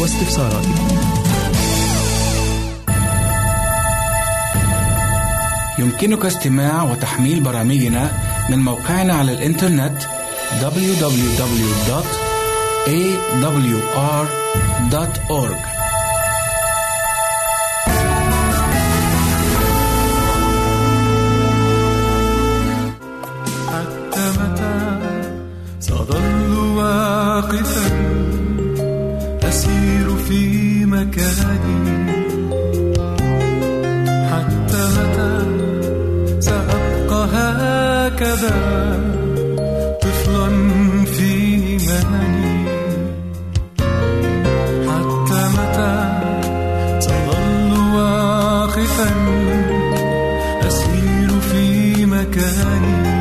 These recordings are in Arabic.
واستفساراتكم يمكنك استماع وتحميل برامجنا من موقعنا على الإنترنت www.awr.org هذا طفلا في حتى متى واقفا أسير في مكاني.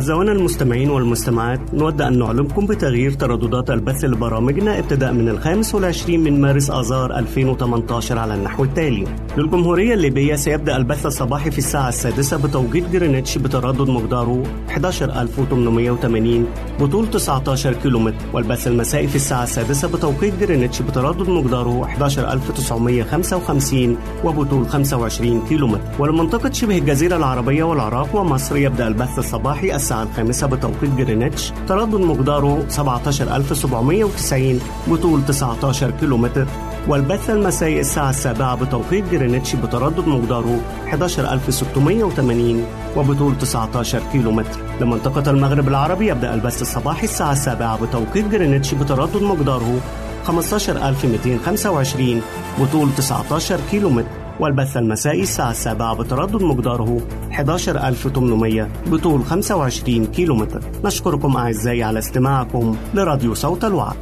أعزائنا المستمعين والمستمعات نود أن نعلمكم بتغيير ترددات البث لبرامجنا ابتداء من الخامس والعشرين من مارس آذار 2018 على النحو التالي. للجمهورية الليبية سيبدأ البث الصباحي في الساعة السادسة بتوقيت جرينتش بتردد مقداره 11880 بطول 19 كيلومتر والبث المسائي في الساعة السادسة بتوقيت جرينتش بتردد مقداره 11955 وبطول 25 كيلومتر. ولمنطقة شبه الجزيرة العربية والعراق ومصر يبدأ البث الصباحي الساعة الخامسة بتوقيت جرينتش تردد مقداره 17790 بطول 19 كيلومتر. والبث المسائي الساعة السابعة بتوقيت جرينتش بتردد مقداره 11680 وبطول 19 كيلومتر. لمنطقة المغرب العربي يبدأ البث الصباحي الساعة السابعة بتوقيت جرينتش بتردد مقداره 15225 بطول 19 كيلومتر. والبث المسائي الساعة السابعة بتردد مقداره 11800 بطول 25 كيلومتر. نشكركم أعزائي على استماعكم لراديو صوت الوعد.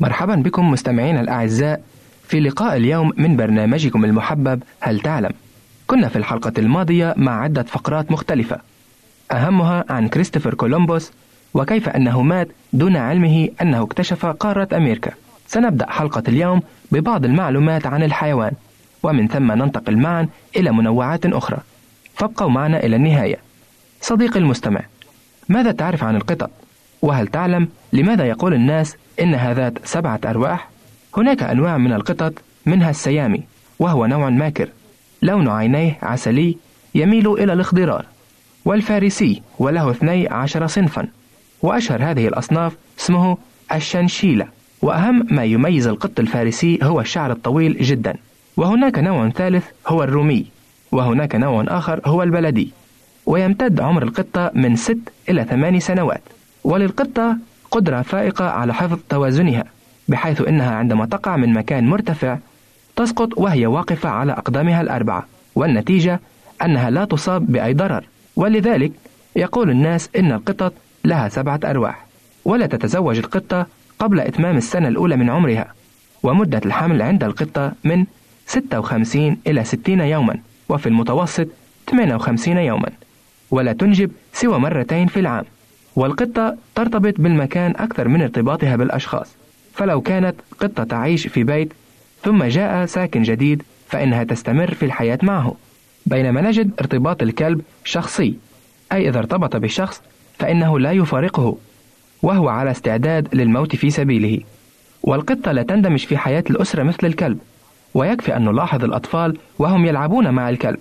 مرحبا بكم مستمعينا الأعزاء في لقاء اليوم من برنامجكم المحبب هل تعلم؟ كنا في الحلقة الماضية مع عدة فقرات مختلفة. أهمها عن كريستوفر كولومبوس وكيف أنه مات دون علمه أنه اكتشف قارة أمريكا. سنبدأ حلقة اليوم ببعض المعلومات عن الحيوان ومن ثم ننتقل معا إلى منوعات أخرى. فابقوا معنا إلى النهاية. صديقي المستمع ماذا تعرف عن القطط؟ وهل تعلم لماذا يقول الناس إنها ذات سبعة أرواح؟ هناك أنواع من القطط منها السيامي وهو نوع ماكر. لون عينيه عسلي يميل إلى الاخضرار. والفارسي وله اثني عشر صنفا. وأشهر هذه الأصناف اسمه الشنشيلة وأهم ما يميز القط الفارسي هو الشعر الطويل جدا وهناك نوع ثالث هو الرومي وهناك نوع آخر هو البلدي ويمتد عمر القطة من ست إلى ثمان سنوات وللقطة قدرة فائقة على حفظ توازنها بحيث إنها عندما تقع من مكان مرتفع تسقط وهي واقفة على أقدامها الأربعة والنتيجة أنها لا تصاب بأي ضرر ولذلك يقول الناس إن القطط لها سبعة أرواح ولا تتزوج القطة قبل إتمام السنة الأولى من عمرها ومدة الحمل عند القطة من 56 إلى 60 يوما وفي المتوسط 58 يوما ولا تنجب سوى مرتين في العام. والقطة ترتبط بالمكان أكثر من ارتباطها بالأشخاص. فلو كانت قطة تعيش في بيت ثم جاء ساكن جديد فإنها تستمر في الحياة معه. بينما نجد ارتباط الكلب شخصي أي إذا ارتبط بشخص فإنه لا يفارقه وهو على استعداد للموت في سبيله. والقطة لا تندمج في حياة الأسرة مثل الكلب ويكفي أن نلاحظ الأطفال وهم يلعبون مع الكلب.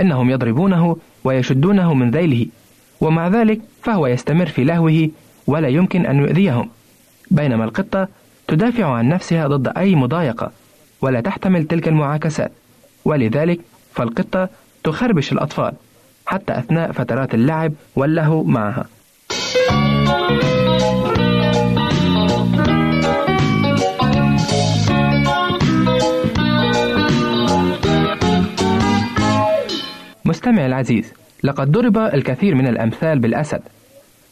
إنهم يضربونه ويشدونه من ذيله ومع ذلك فهو يستمر في لهوه ولا يمكن أن يؤذيهم. بينما القطة تدافع عن نفسها ضد أي مضايقة ولا تحتمل تلك المعاكسات. ولذلك فالقطة تخربش الأطفال. حتى أثناء فترات اللعب واللهو معها. مستمع العزيز لقد ضرب الكثير من الأمثال بالأسد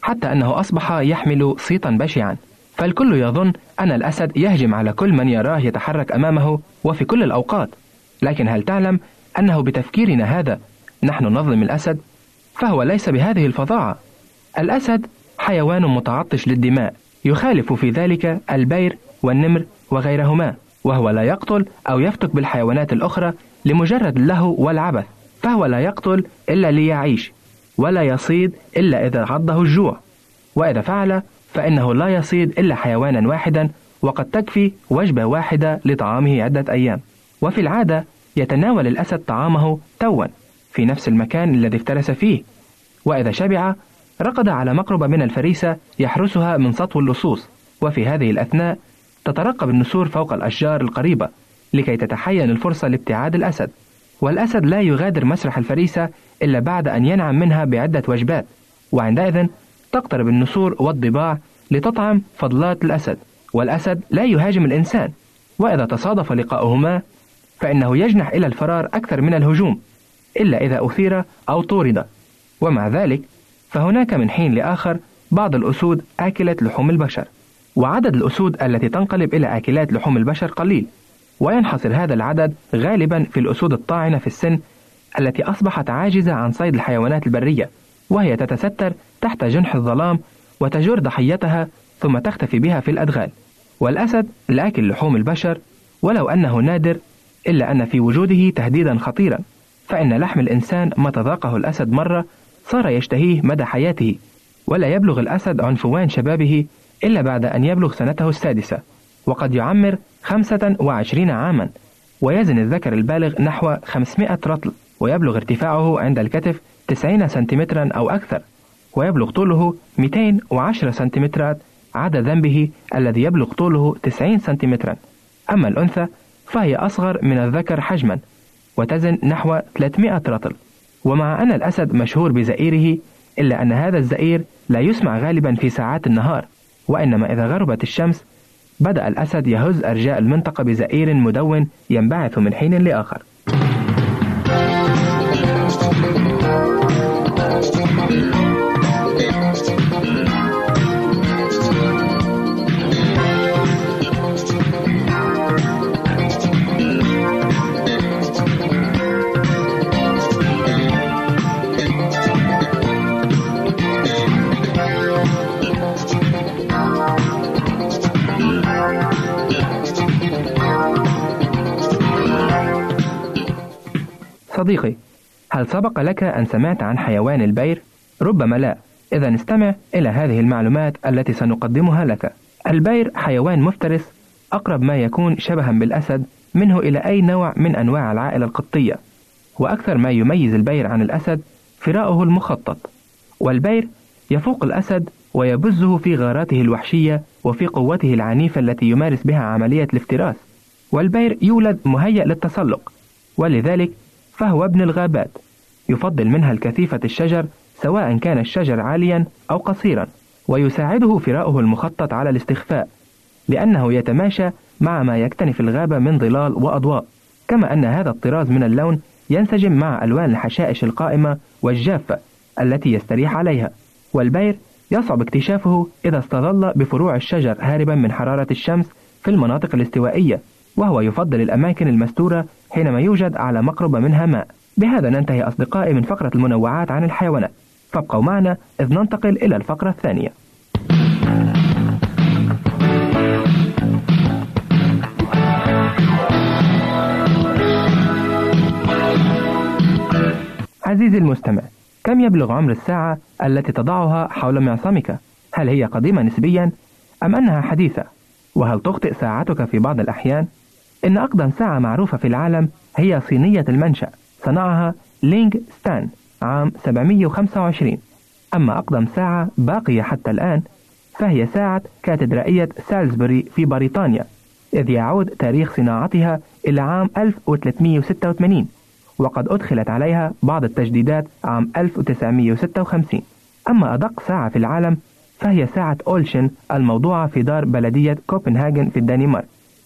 حتى أنه أصبح يحمل صيتا بشعا. فالكل يظن أن الأسد يهجم على كل من يراه يتحرك أمامه وفي كل الأوقات. لكن هل تعلم أنه بتفكيرنا هذا نحن نظلم الأسد فهو ليس بهذه الفظاعة. الأسد حيوان متعطش للدماء يخالف في ذلك البير والنمر وغيرهما وهو لا يقتل أو يفتك بالحيوانات الأخرى لمجرد اللهو والعبث فهو لا يقتل إلا ليعيش ولا يصيد إلا إذا عضه الجوع. وإذا فعل فإنه لا يصيد إلا حيوانا واحدا وقد تكفي وجبة واحدة لطعامه عدة أيام. وفي العادة يتناول الأسد طعامه توا. في نفس المكان الذي افترس فيه. وإذا شبع رقد على مقربة من الفريسة يحرسها من سطو اللصوص. وفي هذه الأثناء تترقب النسور فوق الأشجار القريبة لكي تتحين الفرصة لابتعاد الأسد. والأسد لا يغادر مسرح الفريسة إلا بعد أن ينعم منها بعدة وجبات. وعندئذ تقترب النسور والضباع لتطعم فضلات الأسد. والأسد لا يهاجم الإنسان. وإذا تصادف لقاؤهما فإنه يجنح إلى الفرار أكثر من الهجوم. إلا إذا أثير أو طورد. ومع ذلك فهناك من حين لآخر بعض الأسود آكلة لحوم البشر وعدد الأسود التي تنقلب إلى آكلات لحوم البشر قليل وينحصر هذا العدد غالبا في الأسود الطاعنة في السن التي أصبحت عاجزة عن صيد الحيوانات البرية وهي تتستر تحت جنح الظلام وتجر ضحيتها ثم تختفي بها في الأدغال. والأسد لآكل لحوم البشر ولو أنه نادر إلا أن في وجوده تهديدا خطيرا. فإن لحم الإنسان ما تذاقه الأسد مرة صار يشتهيه مدى حياته ولا يبلغ الأسد عنفوان شبابه إلا بعد أن يبلغ سنته السادسة وقد يعمر 25 عاما ويزن الذكر البالغ نحو 500 رطل ويبلغ ارتفاعه عند الكتف 90 سنتيمترا أو أكثر ويبلغ طوله 210 سنتيمترات عدا ذنبه الذي يبلغ طوله 90 سنتيمترا. أما الأنثى فهي أصغر من الذكر حجما. وتزن نحو 300 رطل. ومع أن الأسد مشهور بزئيره إلا أن هذا الزئير لا يسمع غالبا في ساعات النهار. وإنما إذا غربت الشمس بدأ الأسد يهز أرجاء المنطقة بزئير مدون ينبعث من حين لآخر. صديقي هل سبق لك أن سمعت عن حيوان الببر؟ ربما لا. إذا استمع إلى هذه المعلومات التي سنقدمها لك. الببر حيوان مفترس أقرب ما يكون شبها بالأسد منه إلى أي نوع من أنواع العائلة القطية. وأكثر ما يميز الببر عن الأسد فراؤه المخطط. والببر يفوق الأسد ويبزه في غاراته الوحشية وفي قوته العنيفة التي يمارس بها عملية الافتراس. والبير يولد مهيأ للتسلق. ولذلك فهو ابن الغابات. يفضل منها الكثيفة الشجر سواء كان الشجر عاليا أو قصيرا ويساعده فراؤه المخطط على الاستخفاء لأنه يتماشى مع ما يكتنف الغابة من ظلال وأضواء. كما أن هذا الطراز من اللون ينسجم مع ألوان الحشائش القائمة والجافة التي يستريح عليها. والبير يصعب اكتشافه إذا استظل بفروع الشجر هاربا من حرارة الشمس في المناطق الاستوائية وهو يفضل الأماكن المستورة حينما يوجد على مقربة منها ماء بهذا ننتهي أصدقائي من فقرة المنوعات عن الحيوانات فابقوا معنا إذ ننتقل إلى الفقرة الثانية عزيزي المستمع كم يبلغ عمر الساعة التي تضعها حول معصمك؟ هل هي قديمة نسبيا أم أنها حديثة؟ وهل تخطئ ساعتك في بعض الأحيان؟ إن أقدم ساعة معروفة في العالم هي صينية المنشأ. صنعها لينغ ستان عام 725 أما أقدم ساعة باقية حتى الآن فهي ساعة كاتدرائية سالزبوري في بريطانيا إذ يعود تاريخ صناعتها إلى عام 1386 وقد أدخلت عليها بعض التجديدات عام 1956 أما أدق ساعة في العالم فهي ساعة أولشن الموضوعة في دار بلدية كوبنهاجن في الدنمارك.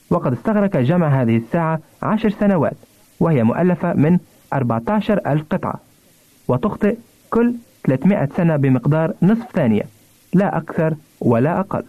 وقد استغرق جمع هذه الساعة عشر سنوات وهي مؤلفة من 14 ألف قطعة وتخطئ كل 300 سنة بمقدار نصف ثانية لا أكثر ولا أقل.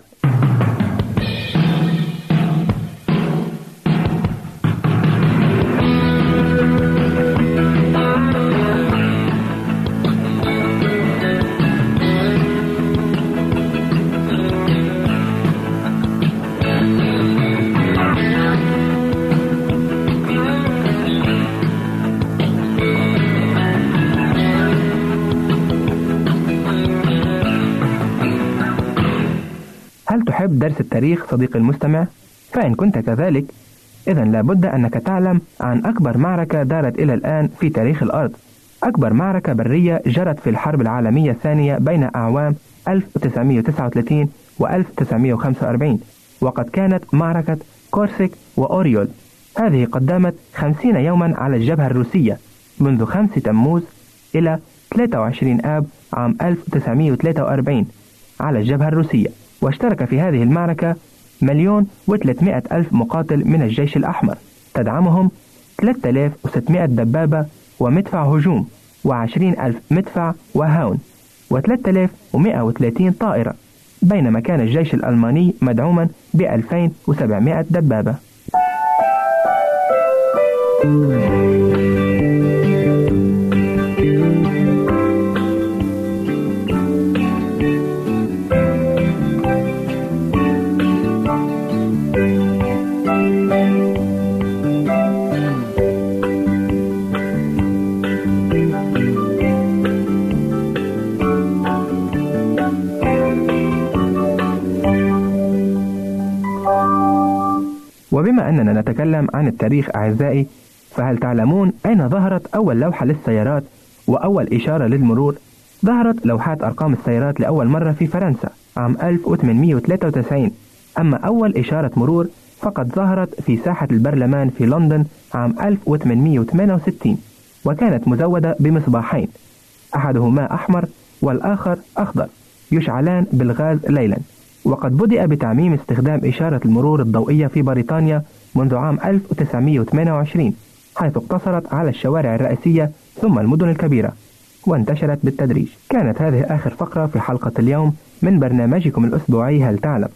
تحب درس التاريخ صديقي المستمع؟ فإن كنت كذلك إذا لابد أنك تعلم عن أكبر معركة دارت إلى الآن في تاريخ الأرض. أكبر معركة برية جرت في الحرب العالمية الثانية بين أعوام 1939 و 1945 وقد كانت معركة كورسك وأوريول هذه قدمت 50 يوما على الجبهة الروسية منذ 5 تموز إلى 23 آب عام 1943 على الجبهة الروسية. واشترك في هذه المعركة مليون وثلاثمائة ألف مقاتل من الجيش الأحمر. تدعمهم 3600 دبابة ومدفع هجوم و20 ألف مدفع وهاون و3130 طائرة بينما كان الجيش الألماني مدعوما ب 2700 دبابة. أننا نتكلم عن التاريخ أعزائي. فهل تعلمون أين ظهرت أول لوحة للسيارات وأول إشارة للمرور؟ ظهرت لوحات أرقام السيارات لأول مرة في فرنسا عام 1893 أما أول إشارة مرور فقد ظهرت في ساحة البرلمان في لندن عام 1868 وكانت مزودة بمصباحين. أحدهما أحمر والآخر أخضر يشعلان بالغاز ليلا. وقد بدأ بتعميم استخدام إشارة المرور الضوئية في بريطانيا منذ عام 1928 حيث اقتصرت على الشوارع الرئيسية ثم المدن الكبيرة وانتشرت بالتدريج. كانت هذه آخر فقرة في حلقة اليوم من برنامجكم الأسبوعي هل تعلم؟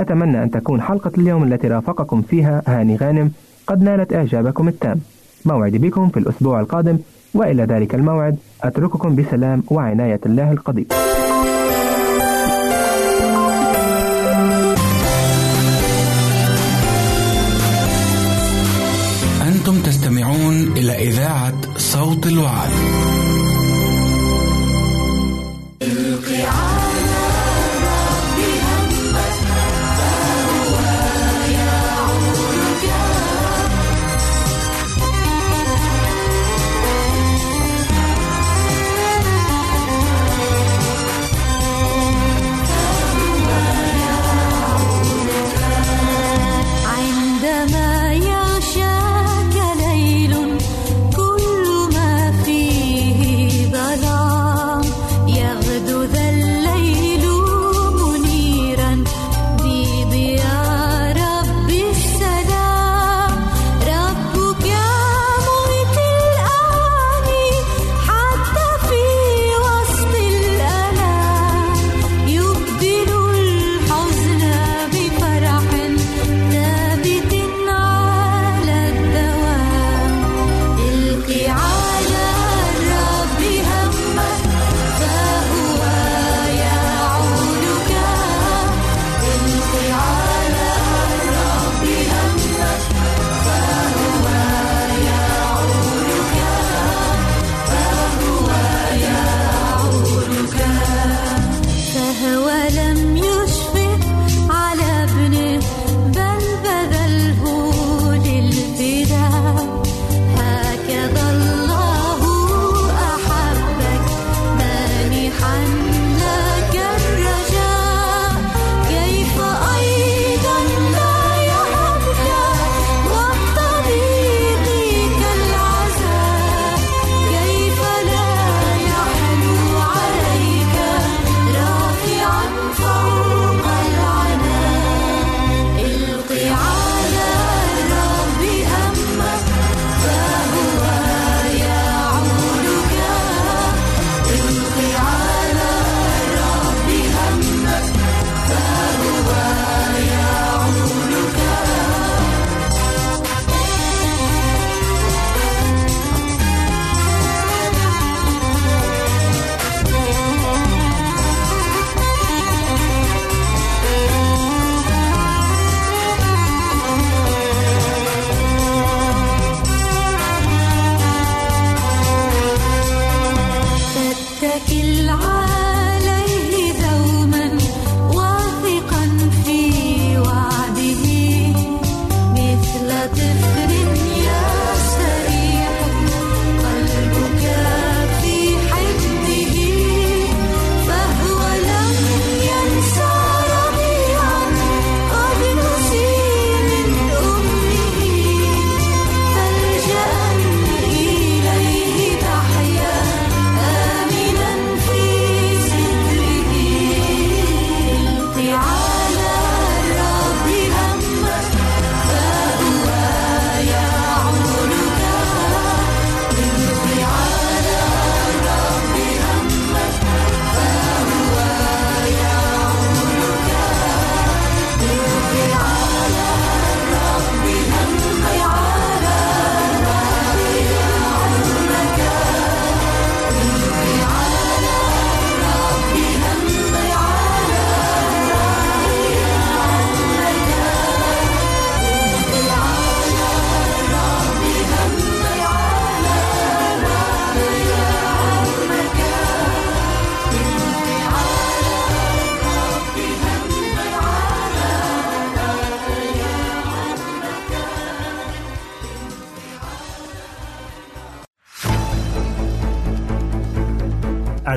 أتمنى أن تكون حلقة اليوم التي رافقكم فيها هاني غانم قد نالت إعجابكم التام. موعدي بكم في الأسبوع القادم وإلى ذلك الموعد. أترككم بسلام وعناية الله القدير صوت الوعد.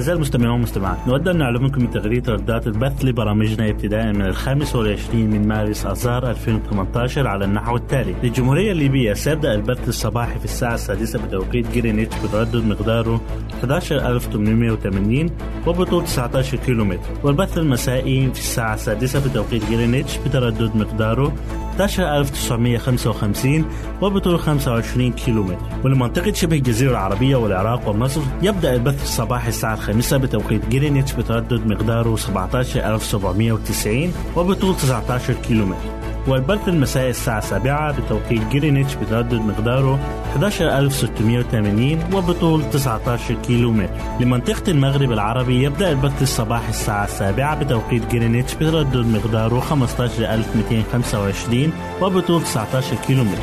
أعزائي المستمعين والمستمعات نود أن نعلمكم بتغيير ترددات البث لبرامجنا ابتداء من الخامس والعشرين من مارس آذار 2018 على النحو التالي. للجمهورية الليبية سيبدأ البث الصباحي في الساعة السادسة بتوقيت جرينتش بتردد مقداره 11880 وبطول 19 كيلومتر. والبث المسائي في الساعة السادسة بتوقيت جرينتش بتردد مقداره 11955 وبطول 25 كيلومتر. ولمنطقة شبه الجزيرة العربية والعراق ومصر يبدأ البث الصباحي الساعة الخامسة بتوقيت جرينتش بتردد مقداره 17790 وبطول 19 كيلومتر. والبث المسائي الساعة السابعة بتوقيت جرينتش بتردد مقداره 11680 وبطول 19 كيلو متر لمنطقة المغرب العربي يبدأ البث الصباحي الساعة السابعة بتوقيت جرينتش بتردد مقداره 15225 وبطول 19 كيلو متر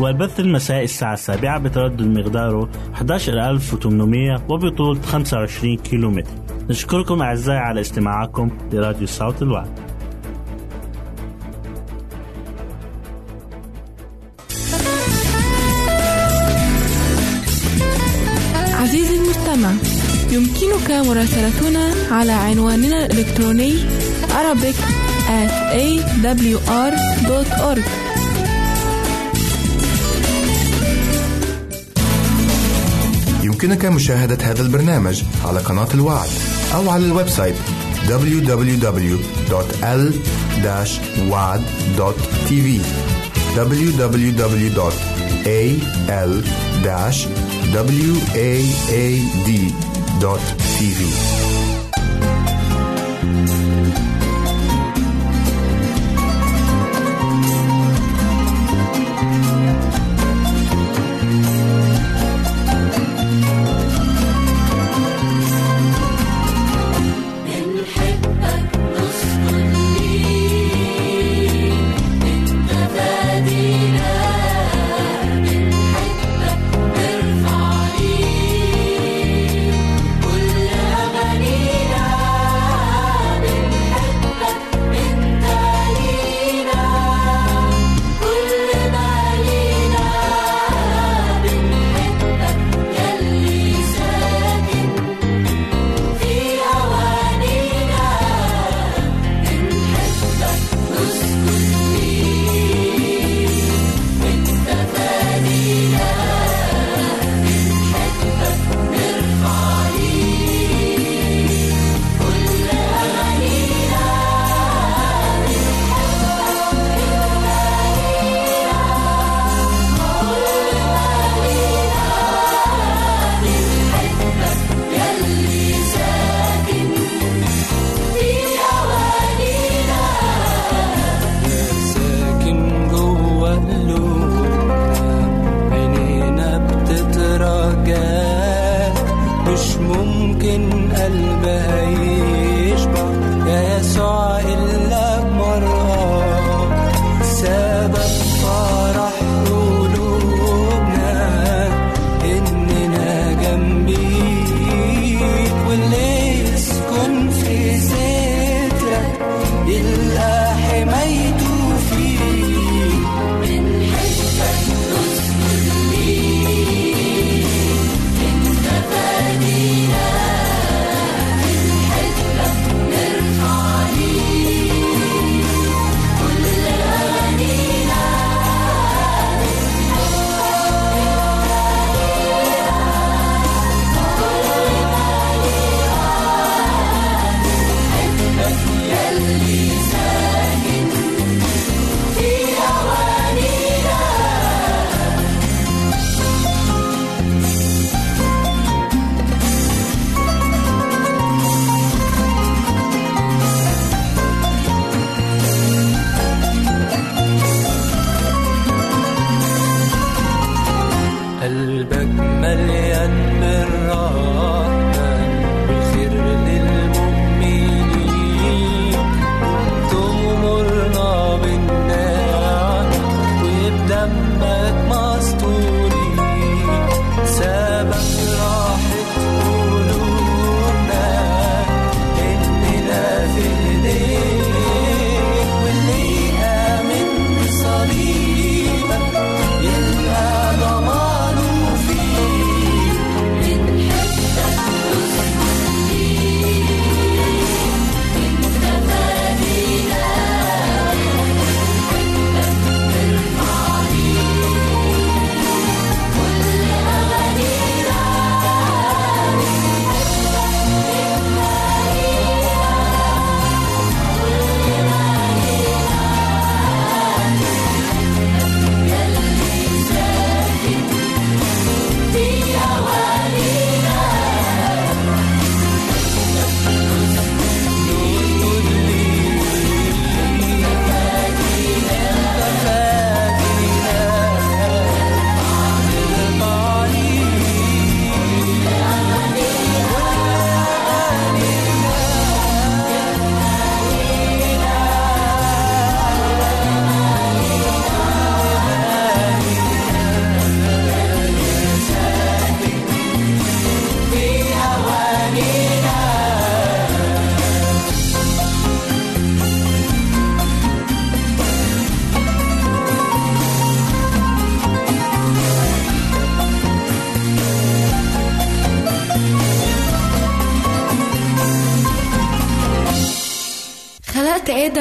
والبث المسائي الساعة السابعة بتردد مقداره 11800 وبطول 25 كيلو متر نشكركم أعزائي على استماعكم لراديو صوت الوعد. مراسلتنا على عنواننا الإلكتروني Arabic at awr.org يمكنك مشاهدة هذا البرنامج على قناة الوعد أو على ال website www.l-wad.tv www.tv.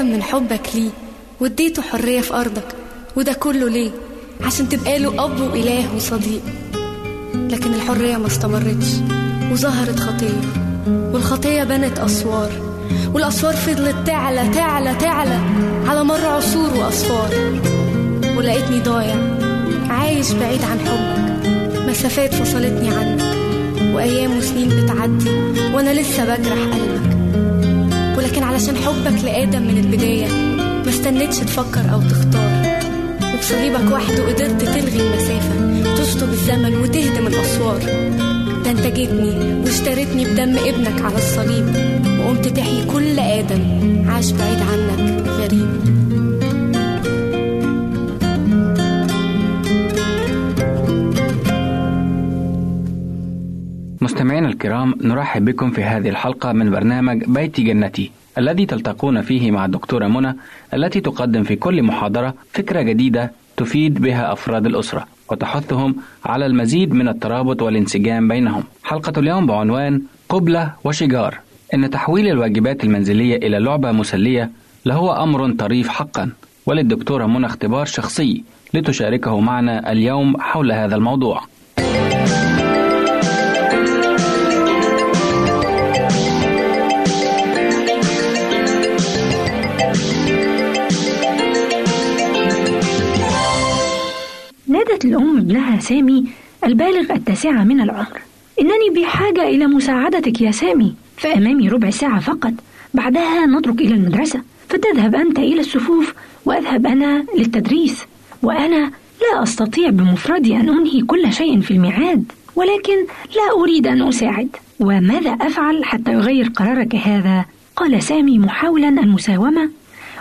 من حبك ليه واديته حرية في أرضك وده كله ليه؟ عشان تبقى له أب وإله وصديق. لكن الحرية ما استمرتش وظهرت خطية والخطية بنت أسوار. والأسوار فضلت تعلى تعلى تعلى على مر عصور وأسفار. ولقيتني ضايع عايش بعيد عن حبك. مسافات فصلتني عنك وأيام وسنين بتعدي وأنا لسه بجرح قلبك. علشان حبك لآدم من البداية. ما استنيتش تفكر أو تختار. وبصليبك وحده قدرت تلغي المسافة تشطب الزمن وتهدم الأسوار. ده انت جيتني واشتريتني بدم ابنك على الصليب وقمت تحيي كل آدم عاش بعيد عنك غريب. مستمعينا الكرام نرحب بكم في هذه الحلقة من برنامج بيت جنتي. الذي تلتقون فيه مع الدكتورة منى التي تقدم في كل محاضرة فكرة جديدة تفيد بها أفراد الأسرة وتحثهم على المزيد من الترابط والانسجام بينهم. حلقة اليوم بعنوان قبلة وشجار. إن تحويل الواجبات المنزلية إلى لعبة مسلية لهو أمر طريف حقا. وللدكتورة منى اختبار شخصي لتشاركه معنا اليوم حول هذا الموضوع. نادت الأم ابنها سامي البالغ التاسعة من العمر إنني بحاجة إلى مساعدتك يا سامي فأمامي ربع ساعة فقط بعدها نترك إلى المدرسة فتذهب أنت إلى الصفوف وأذهب أنا للتدريس وأنا لا أستطيع بمفردي أن أنهي كل شيء في الميعاد ولكن لا أريد أن أساعد وماذا أفعل حتى يغير قرارك هذا؟ قال سامي محاولا المساومة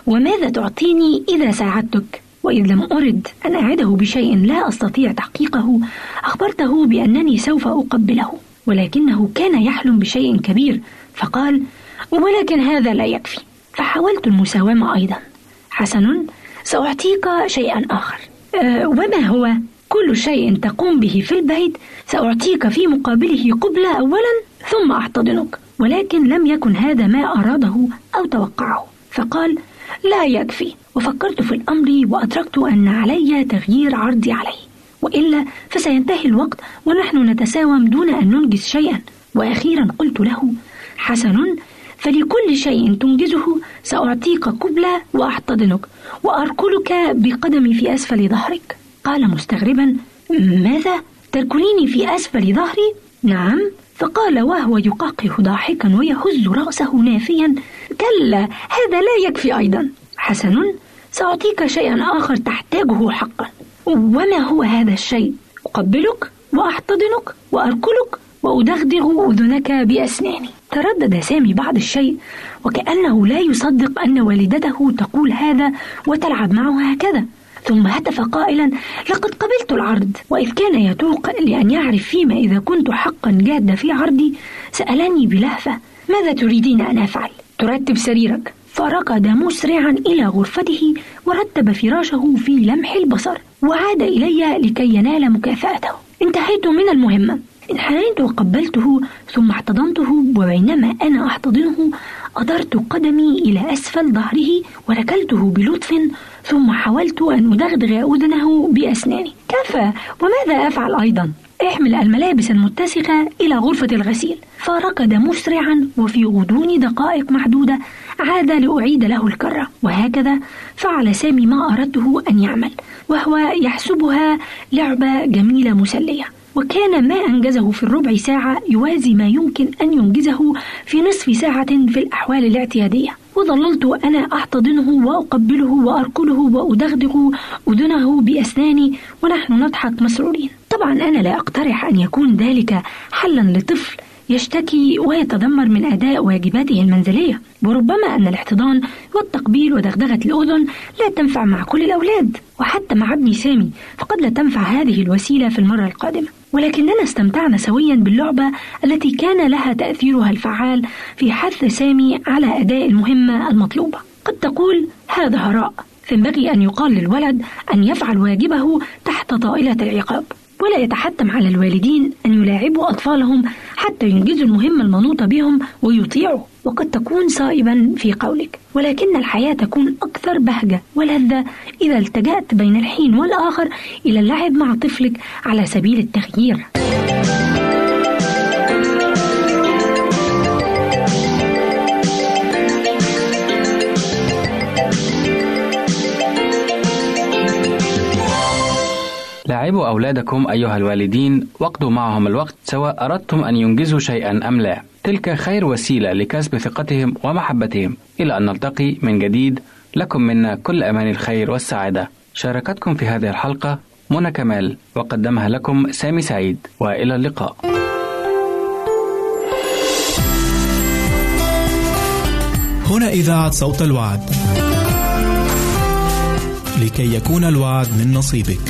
وماذا تعطيني إذا ساعدتك؟ وإذ لم أرد أن أعده بشيء لا أستطيع تحقيقه أخبرته بأنني سوف أقبله ولكنه كان يحلم بشيء كبير فقال ولكن هذا لا يكفي. فحاولت المساومة أيضا. حسن سأعطيك شيئا آخر. أه وما هو؟ كل شيء تقوم به في البيت سأعطيك في مقابله قبلة أولا ثم أحتضنك ولكن لم يكن هذا ما أراده أو توقعه. فقال لا يكفي. وفكرت في الأمر وأدركت أن علي تغيير عرضي عليه وإلا فسينتهي الوقت ونحن نتساوم دون أن ننجز شيئا. وأخيرا قلت له حسن فلكل شيء تنجزه سأعطيك قبلة وأحتضنك وأركلك بقدمي في أسفل ظهرك. قال مستغربا ماذا؟ تركليني في أسفل ظهري؟ نعم. فقال وهو يقاقه ضاحكا ويهز رأسه نافيا كلا هذا لا يكفي أيضا. حسن سأعطيك شيئا آخر تحتاجه حقا. وما هو هذا الشيء؟ أقبلك وأحتضنك وأركلك وأدغدغ أذنك بأسناني. تردد سامي بعض الشيء وكأنه لا يصدق أن والدته تقول هذا وتلعب معه هكذا. ثم هتف قائلا لقد قبلت العرض. وإذ كان يتوق لأن يعرف فيما إذا كنت حقا جاد في عرضي سألني بلهفة ماذا تريدين أن أفعل؟ ترتب سريرك. فركض مسرعا إلى غرفته ورتب فراشه في لمح البصر وعاد إلي لكي ينال مكافأته. انتهيت من المهمة. انحنيت وقبلته ثم احتضنته وبينما أنا أحتضنه أدرت قدمي إلى أسفل ظهره وركلته بلطف ثم حاولت أن أدغدغ أذنه بأسناني. كفى وماذا أفعل أيضا؟ احمل الملابس المتسخة إلى غرفة الغسيل. فركض مسرعا وفي غضون دقائق معدودة عاد لأعيد له الكرة. وهكذا فعل سامي ما أردته أن يعمل وهو يحسبها لعبة جميلة مسلية. وكان ما أنجزه في الربع ساعة يوازي ما يمكن أن ينجزه في نصف ساعة في الأحوال الاعتيادية. وظللت أنا أحتضنه وأقبله وأركله وأدغدغ أذنه بأسناني ونحن نضحك مسرورين. طبعا أنا لا أقترح أن يكون ذلك حلا لطفل يشتكي ويتذمر من أداء واجباته المنزلية. وربما أن الاحتضان والتقبيل ودغدغة الأذن لا تنفع مع كل الأولاد وحتى مع ابني سامي فقد لا تنفع هذه الوسيلة في المرة القادمة. ولكننا استمتعنا سويا باللعبة التي كان لها تأثيرها الفعال في حث سامي على أداء المهمة المطلوبة. قد تقول هذا هراء. فينبغي أن يقال للولد أن يفعل واجبه تحت طائلة العقاب. ولا يتحتم على الوالدين أن يلاعبوا أطفالهم حتى ينجزوا المهمة المنوطة بهم ويطيعوا. وقد تكون صائبا في قولك ولكن الحياة تكون أكثر بهجة ولذة إذا التجأت بين الحين والآخر إلى اللعب مع طفلك على سبيل التغيير. لاعبوا أولادكم أيها الوالدين واقضوا معهم الوقت سواء أردتم أن ينجزوا شيئا أم لا. تلك خير وسيلة لكسب ثقتهم ومحبتهم. إلى أن نلتقي من جديد لكم منا كل أمان الخير والسعادة. شاركتكم في هذه الحلقة منى كمال وقدمها لكم سامي سعيد. وإلى اللقاء. هنا إذاعة صوت الوعد. لكي يكون الوعد من نصيبك.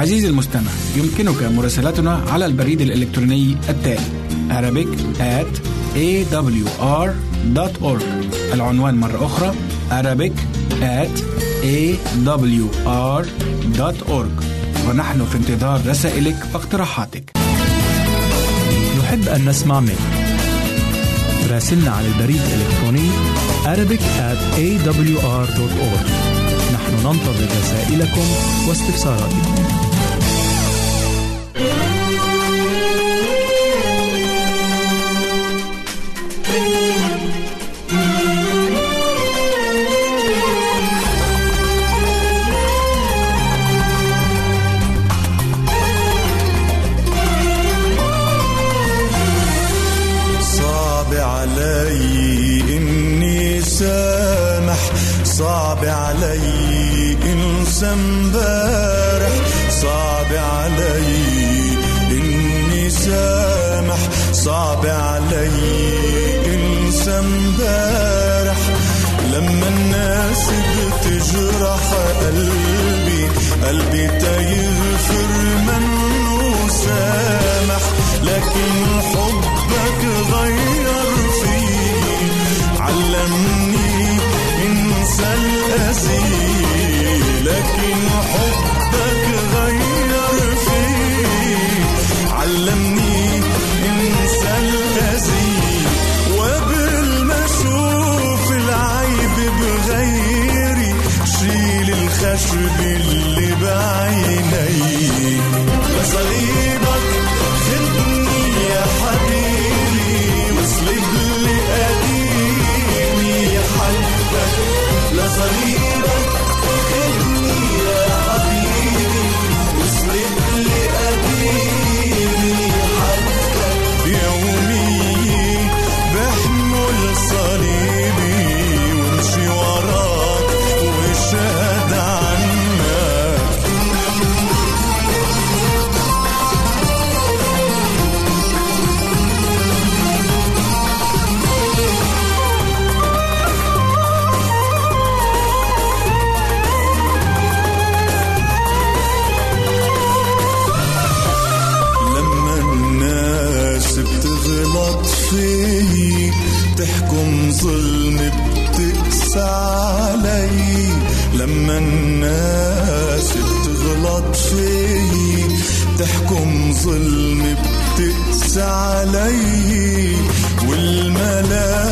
عزيزي المستمع يمكنك مراسلتنا على البريد الإلكتروني التالي Arabic at awr.org العنوان مرة أخرى Arabic at awr.org ونحن في انتظار رسائلك واقتراحاتك. نحب أن نسمع منك. راسلنا على البريد الإلكتروني Arabic at awr.org نحن ننتظر رسائلكم واستفساراتكم. انسى امبارح صعب علي إني سامح. صعب علي انسى امبارح. لما الناس بتجرح قلبي قلبي تيغفر منه سامح. لكن حبك غير فيني. علمني انسى الأذي لكن حبك تحكم ظلم بتقسى علي والملام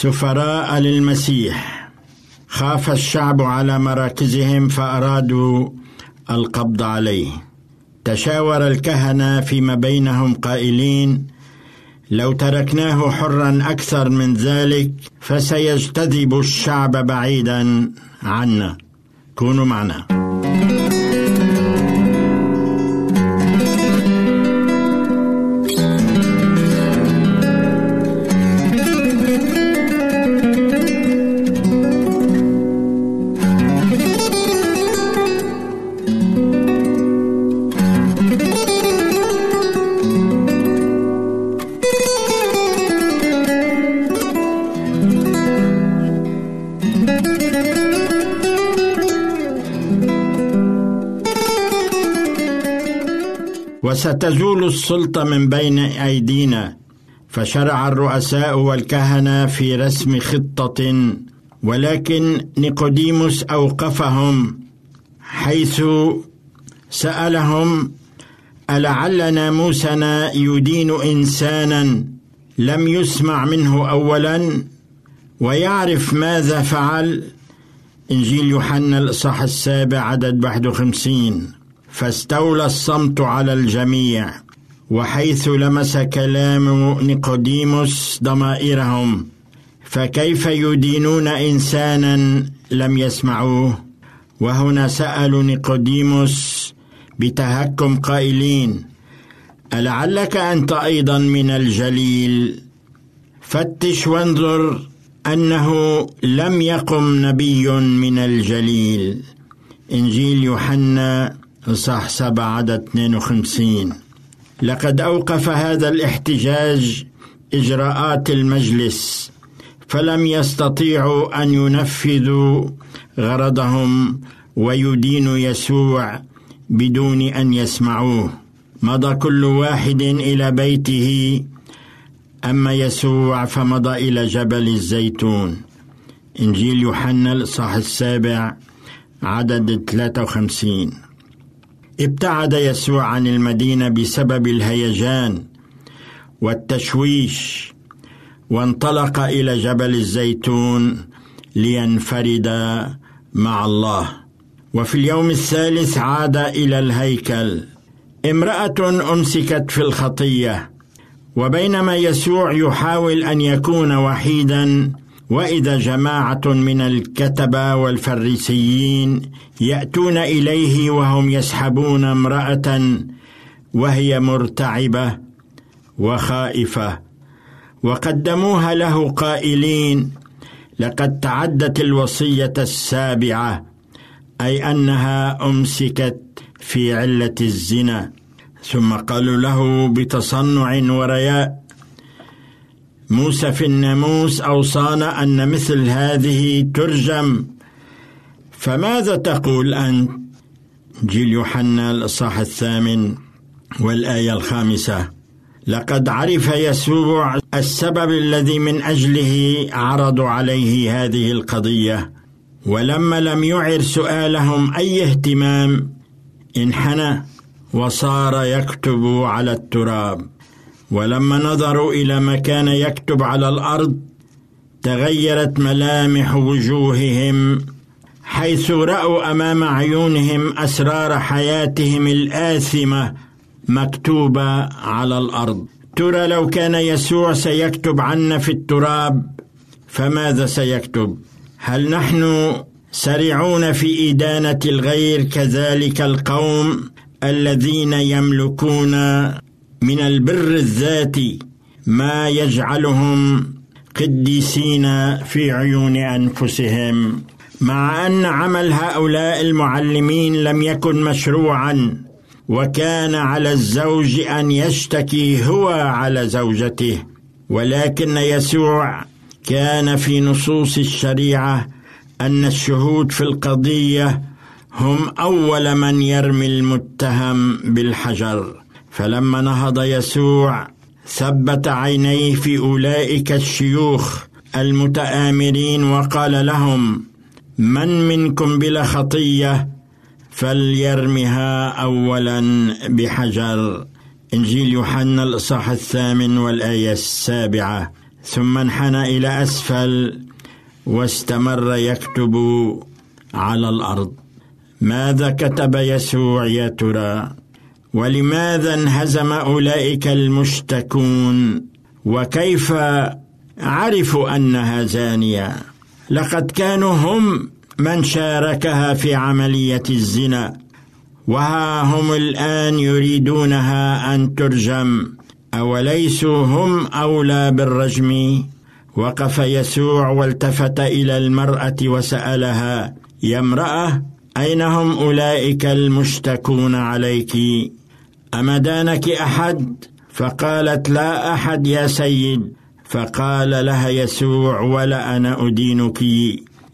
سفراء للمسيح. خاف الشعب على مراكزهم فأرادوا القبض عليه. تشاور الكهنة فيما بينهم قائلين لو تركناه حرا أكثر من ذلك فسيجتذب الشعب بعيدا عنا. كونوا معنا. وستزول السلطة من بين أيدينا فشرع الرؤساء والكهنة في رسم خطة ولكن نيقوديموس أوقفهم حيث سألهم ألعل ناموسنا يدين إنسانا لم يسمع منه أولا؟ ويعرف ماذا فعل؟ إنجيل يوحنا الإصحاح السابع عدد 51 فاستولى الصمت على الجميع وحيث لمس كلام نيقوديموس ضمائرهم فكيف يدينون إنسانا لم يسمعوه؟ وهنا سألوا نيقوديموس بتهكم قائلين ألعلك أنت أيضا من الجليل؟ فتش وانظر أنه لم يقم نبي من الجليل. إنجيل يوحنا صح سبعة عدد 52 لقد أوقف هذا الاحتجاج إجراءات المجلس فلم يستطيعوا أن ينفذوا غرضهم ويدينوا يسوع بدون أن يسمعوه. مضى كل واحد إلى بيته أما يسوع فمضى إلى جبل الزيتون. إنجيل يوحنا الاصحاح السابع عدد 53 ابتعد يسوع عن المدينة بسبب الهيجان والتشويش وانطلق إلى جبل الزيتون لينفرد مع الله. وفي اليوم الثالث عاد إلى الهيكل. امرأة أمسكت في الخطية وبينما يسوع يحاول أن يكون وحيدا وإذا جماعة من الكتبه والفريسيين يأتون إليه وهم يسحبون امرأة وهي مرتعبة وخائفة وقدموها له قائلين لقد تعدت الوصية السابعة أي أنها أمسكت في علة الزنا. ثم قالوا له بتصنع ورياء موسى في الناموس أوصانا أن مثل هذه ترجم. فماذا تقول أنت؟ جيل يوحنا الإصحاح الثامن والآية الخامسة. لقد عرف يسوع السبب الذي من أجله عرضوا عليه هذه القضية. ولما لم يعر سؤالهم أي اهتمام انحنى وصار يكتب على التراب. ولما نظروا إلى ما كان يكتب على الأرض تغيرت ملامح وجوههم حيث رأوا أمام عيونهم أسرار حياتهم الآثمة مكتوبة على الأرض. ترى لو كان يسوع سيكتب عنا في التراب فماذا سيكتب؟ هل نحن سريعون في إدانة الغير كذلك القوم الذين يملكون من البر الذاتي ما يجعلهم قديسين في عيون أنفسهم. مع أن عمل هؤلاء المعلمين لم يكن مشروعا وكان على الزوج أن يشتكي هو على زوجته. ولكن يسوع كان في نصوص الشريعة أن الشهود في القضية هم أول من يرمي المتهم بالحجر. فلما نهض يسوع ثبت عينيه في أولئك الشيوخ المتآمرين وقال لهم من منكم بلا خطية؟ فليرمها اولا بحجر. إنجيل يوحنا الإصحاح الثامن والآية السابعة. ثم انحنى إلى أسفل واستمر يكتب على الأرض. ماذا كتب يسوع يا ترى؟ ولماذا انهزم أولئك المشتكون؟ وكيف عرفوا انها زانيه لقد كانوا هم من شاركها في عملية الزنا وها هم الآن يريدونها أن ترجم. أوليسوا هم أولى بالرجم؟ وقف يسوع والتفت إلى المرأة وسألها يا امرأة أين هم أولئك المشتكون عليك؟ أمدانك أحد؟ فقالت لا أحد يا سيد. فقال لها يسوع ولا أنا أدينك.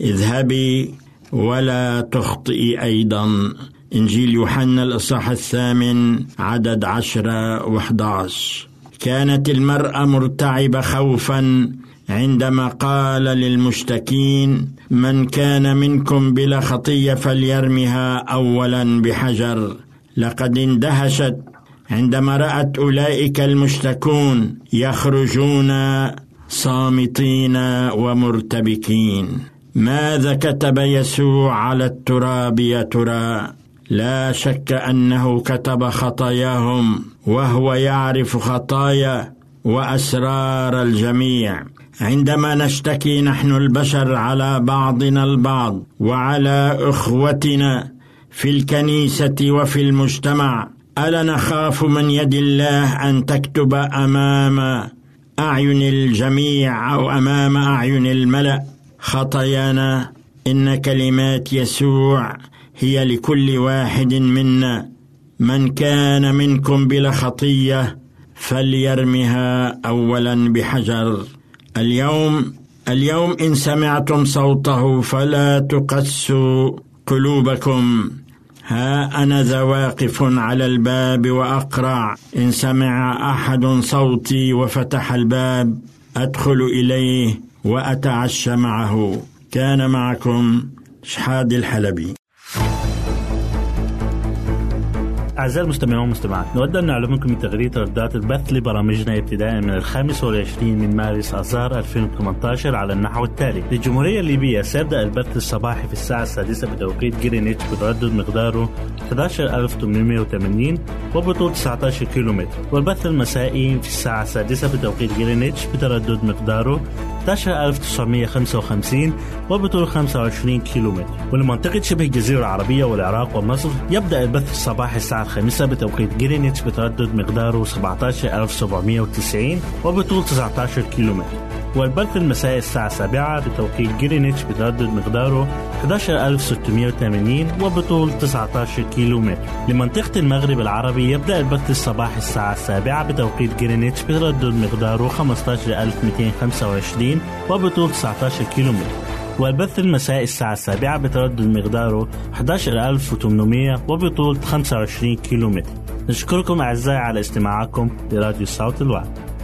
اذهبي ولا تخطئي أيضا. إنجيل يوحنا الإصحاح الثامن عدد عشرة وحداش كانت المرأة مرتعبة خوفا عندما قال للمشتكين من كان منكم بلا خطية فليرمها اولا بحجر. لقد اندهشت عندما رأت أولئك المشتكون يخرجون صامتين ومرتبكين. ماذا كتب يسوع على التراب يا ترى؟ لا شك أنه كتب خطاياهم وهو يعرف خطايا وأسرار الجميع. عندما نشتكي نحن البشر على بعضنا البعض وعلى أخوتنا في الكنيسة وفي المجتمع ألا نخاف من يد الله أن تكتب أمام أعين الجميع أو أمام أعين الملأ؟ خطايانا إن كلمات يسوع هي لكل واحد منا. من كان منكم بلا خطية فليرمها اولا بحجر. اليوم اليوم إن سمعتم صوته فلا تقسوا قلوبكم. ها أنا ذا واقف على الباب وأقرع. إن سمع أحد صوتي وفتح الباب أدخل إليه وأتعشى معه. كان معكم شحاد الحلبي. أعزائي المستمعين والمستمعات نود أن نعلمكم بتغيير ترددات البث لبرامجنا ابتداء من الخامس والعشرين من مارس آذار 2018 على النحو التالي. للجمهورية الليبية سيبدأ البث الصباحي في الساعة السادسة بتوقيت جرينتش بتردد مقداره 11880 وبطول 19 كيلومتر. والبث المسائي في الساعة السادسة بتوقيت جرينتش بتردد مقداره 11955 وبطول 25 كيلومتر. ولمنطقة شبه الجزيرة العربية والعراق ومصر يبدأ البث الصباحي الساعة الخامسة بتوقيت جرينتش بتردد مقداره 17790 وبطول 19 كيلومتر. والبث المسائي الساعة السابعة بتوقيت جرينتش بتردد مقداره 11680 وبطول 19 كيلو متر لمنطقة المغرب العربي يبدأ البث الصباحي الساعة السابعة بتوقيت جرينتش بتردد مقداره 15225 وبطول 19 كيلو متر والبث المسائي الساعة السابعة بتردد مقداره 11800 وبطول 25 كيلو متر نشكركم أعزائي على استماعكم لراديو صوت الوعد.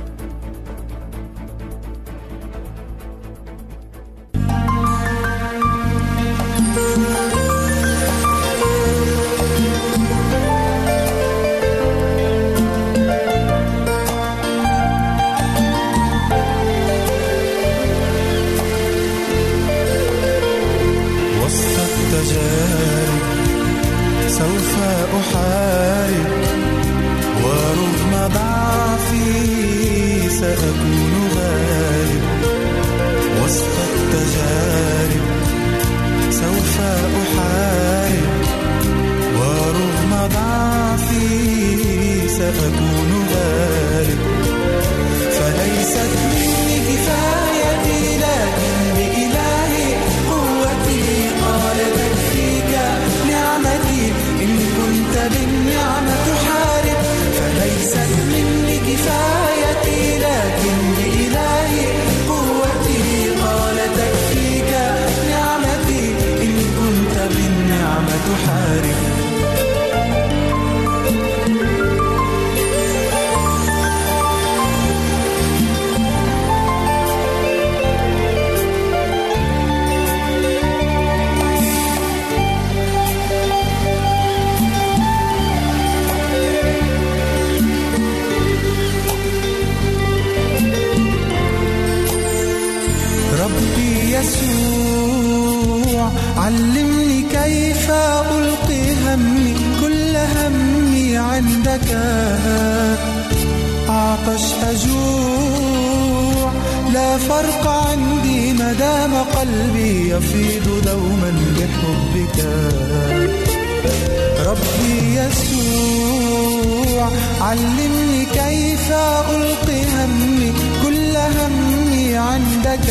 عندك.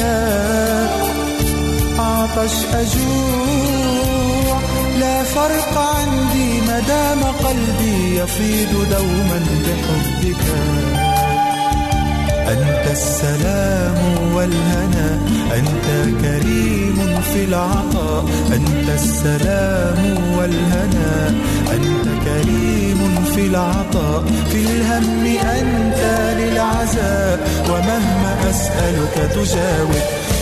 أعطش أجوع. لا فرق عندي ما دام قلبي يفيض دوما بحبك. أنت السلام والهنا أنت كريم في العطاء. أنت السلام والهنا أنت كريم في العطاء. في الهم أنت للعزاء ومهما أسألك تجاوب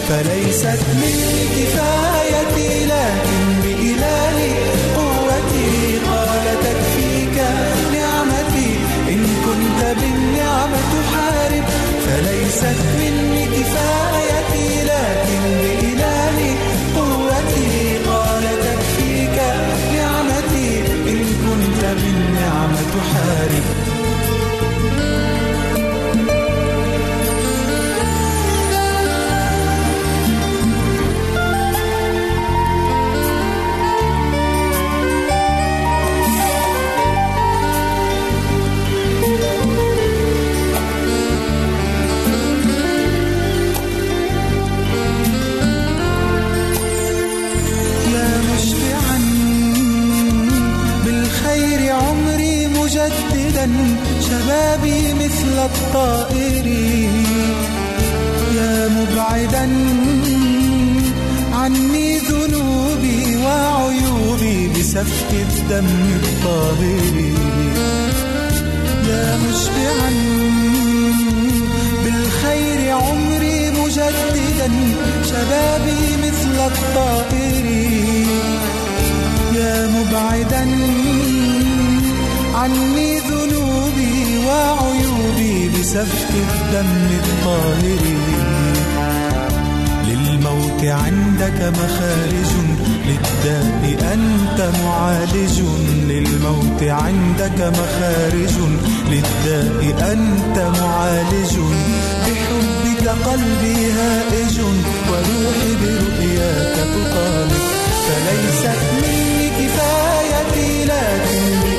فليست مني كفايتي لكن فليست مني كفايتي لكن قوتي قال تكفيك نعمتي إن كنت شبابي مثل الطائر. يا مبعدا عني ذنوبي وعيوبي بسفك الدم الطاهر. يا مشبعا بالخير عمري مجددا شبابي بسفك الدم الطاهر. للموت عندك مخارج. للداء أنت معالج. للموت عندك مخارج. للداء أنت معالج. بحبك قلبي هائج. وروحي برؤياك تطالب. فليست مني كفايتي لكن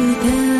你的